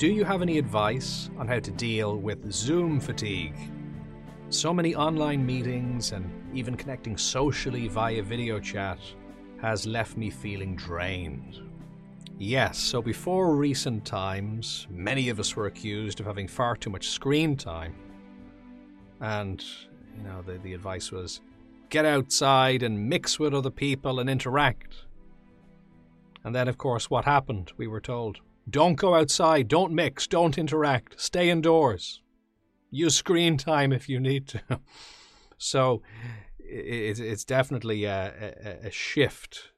Do you have any advice on how to deal with Zoom fatigue? So many online meetings and even connecting socially via video chat has left me feeling drained. Yes, so before recent times, many of us were accused of having far too much screen time. And, you know, the, the advice was get outside and mix with other people and interact. And then, of course, what happened? We were told don't go outside, don't mix, don't interact, stay indoors. Use screen time if you need to. so it's definitely a, a shift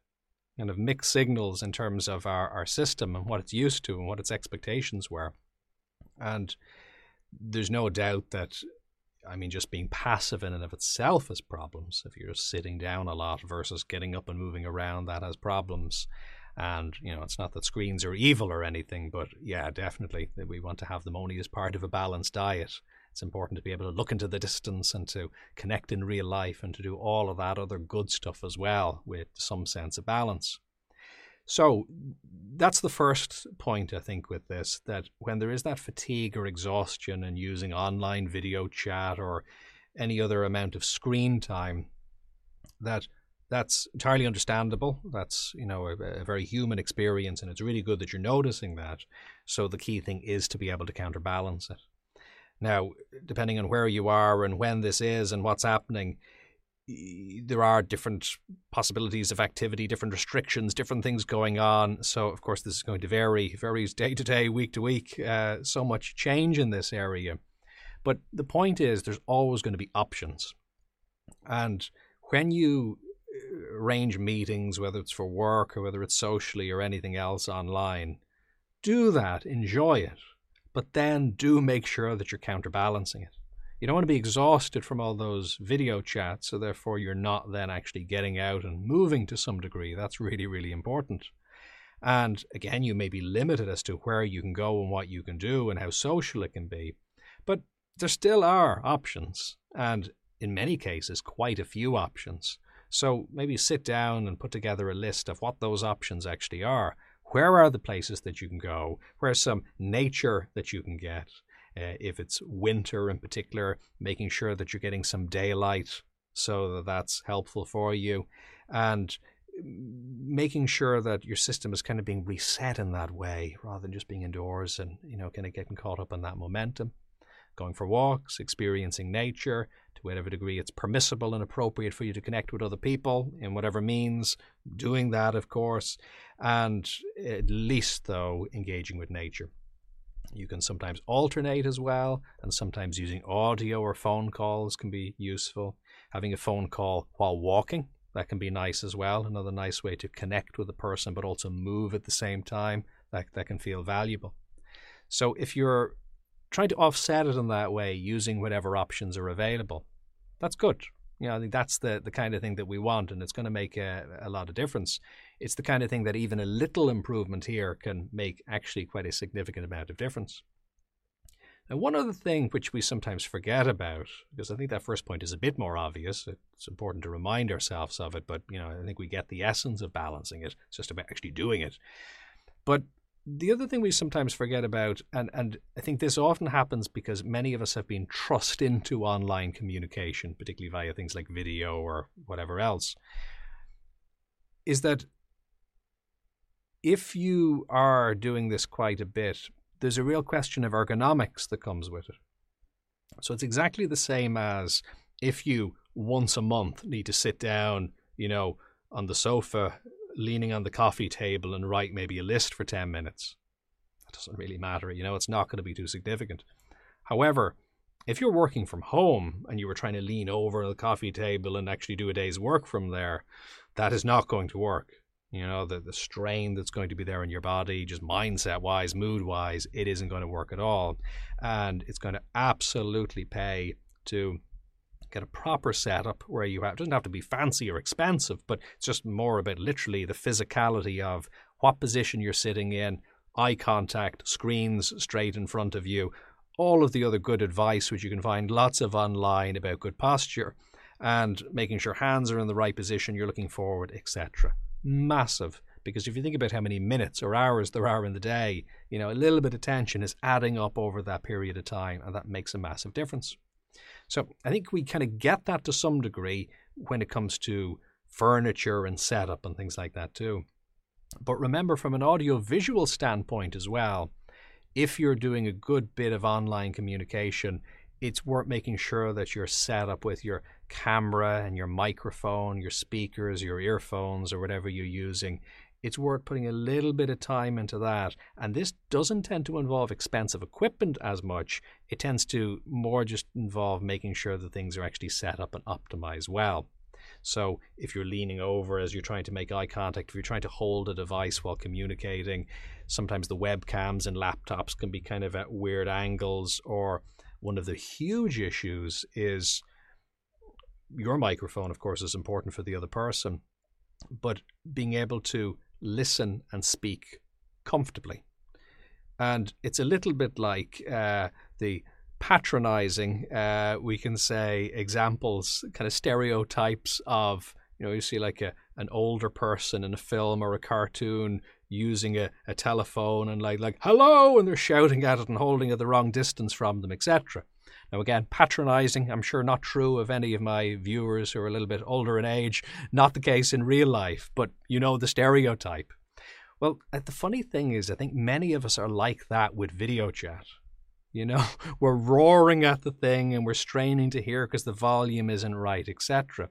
kind of mixed signals in terms of our, our system and what it's used to and what its expectations were. And there's no doubt that, I mean, just being passive in and of itself has problems. If you're sitting down a lot versus getting up and moving around, that has problems. And, you know, it's not that screens are evil or anything, but yeah, definitely we want to have them only as part of a balanced diet. It's important to be able to look into the distance and to connect in real life and to do all of that other good stuff as well with some sense of balance. So that's the first point, I think, with this that when there is that fatigue or exhaustion and using online video chat or any other amount of screen time, that that's entirely understandable. That's you know a, a, very human experience, and it's really good that you're noticing that. So the key thing is to be able to counterbalance it. Now, depending on where you are and when this is and what's happening, there are different possibilities of activity, different restrictions, different things going on. So, of course, this is going to vary, varies day to day, week to week. Uh, so much change in this area. But the point is, there's always going to be options. And when you arrange meetings, whether it's for work or whether it's socially or anything else online, do that, enjoy it but then do make sure that you're counterbalancing it. You don't want to be exhausted from all those video chats, so therefore you're not then actually getting out and moving to some degree. That's really, really important. And again, you may be limited as to where you can go and what you can do and how social it can be. But there still are options, and in many cases, quite a few options. So maybe sit down and put together a list of what those options actually are where are the places that you can go? Where's some nature that you can get? Uh, if it's winter in particular, making sure that you're getting some daylight so that that's helpful for you. And making sure that your system is kind of being reset in that way rather than just being indoors and, you know, kind of getting caught up in that momentum. Going for walks, experiencing nature, to whatever degree it's permissible and appropriate for you to connect with other people in whatever means, doing that, of course, and at least, though, engaging with nature. You can sometimes alternate as well, and sometimes using audio or phone calls can be useful. Having a phone call while walking, that can be nice as well. Another nice way to connect with a person, but also move at the same time, that, that can feel valuable. So if you're trying to offset it in that way using whatever options are available. That's good. You know, I think that's the, the kind of thing that we want, and it's going to make a, a lot of difference. It's the kind of thing that even a little improvement here can make actually quite a significant amount of difference. Now, one other thing which we sometimes forget about, because I think that first point is a bit more obvious, it's important to remind ourselves of it, but you know, I think we get the essence of balancing it. It's just about actually doing it. But the other thing we sometimes forget about, and, and I think this often happens because many of us have been thrust into online communication, particularly via things like video or whatever else, is that if you are doing this quite a bit, there's a real question of ergonomics that comes with it. So it's exactly the same as if you once a month need to sit down, you know, on the sofa leaning on the coffee table and write maybe a list for 10 minutes. That doesn't really matter. You know, it's not going to be too significant. However, if you're working from home and you were trying to lean over the coffee table and actually do a day's work from there, that is not going to work. You know, the, the strain that's going to be there in your body, just mindset wise, mood wise, it isn't going to work at all. And it's going to absolutely pay to get a proper setup where you have, it doesn't have to be fancy or expensive, but it's just more about literally the physicality of what position you're sitting in, eye contact, screens straight in front of you, all of the other good advice which you can find lots of online about good posture and making sure hands are in the right position, you're looking forward, etc. Massive, Because if you think about how many minutes or hours there are in the day, you know, a little bit of tension is adding up over that period of time, and that makes a massive difference. So I think we kind of get that to some degree when it comes to furniture and setup and things like that too. But remember, from an audio visual standpoint as well, if you're doing a good bit of online communication, it's worth making sure that you're set up with your camera and your microphone, your speakers, your earphones, or whatever you're using. It's worth putting a little bit of time into that. And this doesn't tend to involve expensive equipment as much. It tends to more just involve making sure that things are actually set up and optimized well. So if you're leaning over as you're trying to make eye contact, if you're trying to hold a device while communicating, sometimes the webcams and laptops can be kind of at weird angles. Or one of the huge issues is your microphone, of course, is important for the other person, but being able to listen and speak comfortably. And it's a little bit like uh, the patronizing, uh, we can say, examples, kind of stereotypes of, you know, you see like a, an older person in a film or a cartoon using a, a telephone and like, like, hello, and they're shouting at it and holding it the wrong distance from them, etc. Now, again, patronizing, I'm sure not true of any of my viewers who are a little bit older in age, not the case in real life, but you know the stereotype. Well, uh, the funny thing is, I think many of us are like that with video chat. You know, we're roaring at the thing and we're straining to hear because the volume isn't right, etc.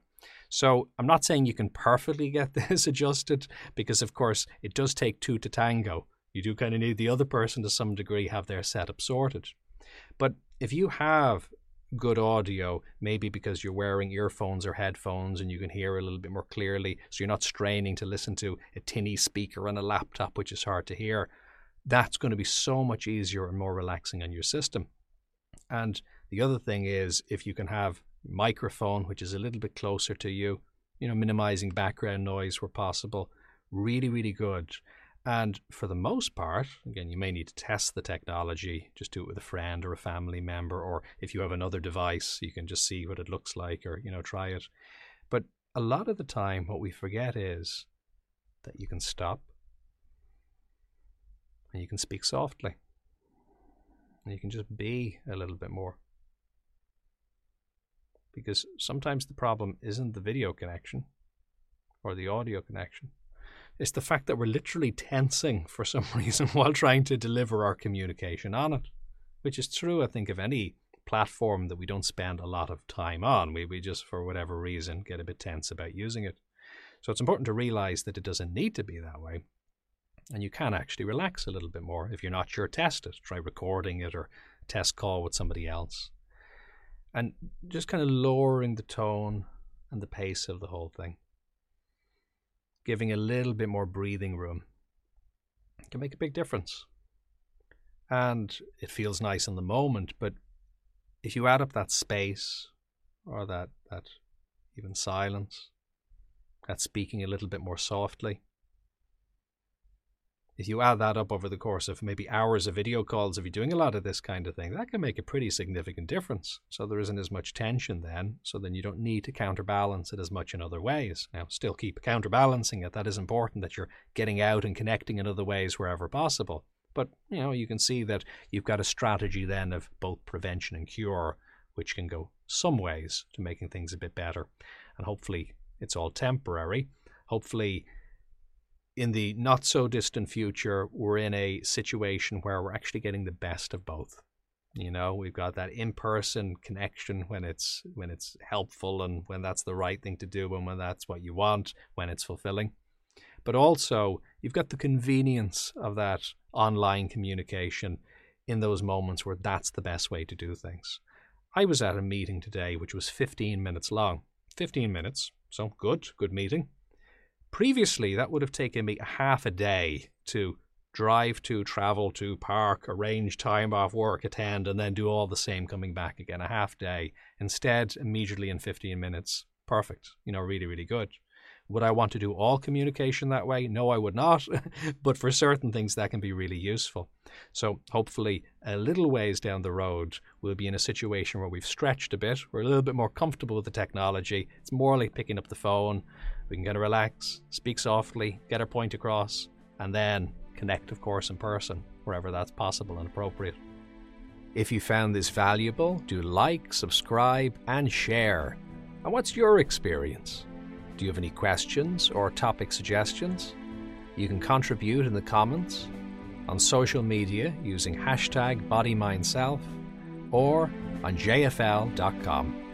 So I'm not saying you can perfectly get this adjusted because, of course, it does take two to tango. You do kind of need the other person to some degree have their setup sorted. But if you have good audio, maybe because you're wearing earphones or headphones and you can hear a little bit more clearly, so you're not straining to listen to a tinny speaker on a laptop, which is hard to hear that's going to be so much easier and more relaxing on your system. And the other thing is if you can have microphone which is a little bit closer to you, you know, minimizing background noise where possible, really, really good. And for the most part, again, you may need to test the technology, just do it with a friend or a family member, or if you have another device, you can just see what it looks like or, you know, try it. But a lot of the time, what we forget is that you can stop and you can speak softly. And you can just be a little bit more. Because sometimes the problem isn't the video connection or the audio connection. It's the fact that we're literally tensing for some reason while trying to deliver our communication on it, which is true, I think, of any platform that we don't spend a lot of time on. We, we just, for whatever reason, get a bit tense about using it. So it's important to realize that it doesn't need to be that way and you can actually relax a little bit more. If you're not sure, test it. Try recording it or test call with somebody else. And just kind of lowering the tone and the pace of the whole thing. Giving a little bit more breathing room can make a big difference. And it feels nice in the moment, but if you add up that space or that, that even silence, that speaking a little bit more softly, if you add that up over the course of maybe hours of video calls, if you're doing a lot of this kind of thing, that can make a pretty significant difference. So there isn't as much tension then. So then you don't need to counterbalance it as much in other ways. Now, still keep counterbalancing it. That is important that you're getting out and connecting in other ways wherever possible. But, you know, you can see that you've got a strategy then of both prevention and cure, which can go some ways to making things a bit better. And hopefully it's all temporary. Hopefully in the not so distant future, we're in a situation where we're actually getting the best of both. You know, we've got that in-person connection when it's when it's helpful and when that's the right thing to do and when that's what you want, when it's fulfilling. But also, you've got the convenience of that online communication in those moments where that's the best way to do things. I was at a meeting today which was 15 minutes long. 15 minutes, so good, good meeting. Previously, that would have taken me half a day to drive to, travel to, park, arrange time off work, attend, and then do all the same coming back again, a half day. Instead, immediately in 15 minutes, perfect, you know, really, really good. Would I want to do all communication that way? No, I would not. but for certain things, that can be really useful. So hopefully, a little ways down the road, we'll be in a situation where we've stretched a bit. We're a little bit more comfortable with the technology. It's more like picking up the phone. We can kind of relax, speak softly, get our point across, and then connect, of course, in person wherever that's possible and appropriate. If you found this valuable, do like, subscribe, and share. And what's your experience? Do you have any questions or topic suggestions? You can contribute in the comments, on social media using hashtag BodyMindSelf, or on jfl.com.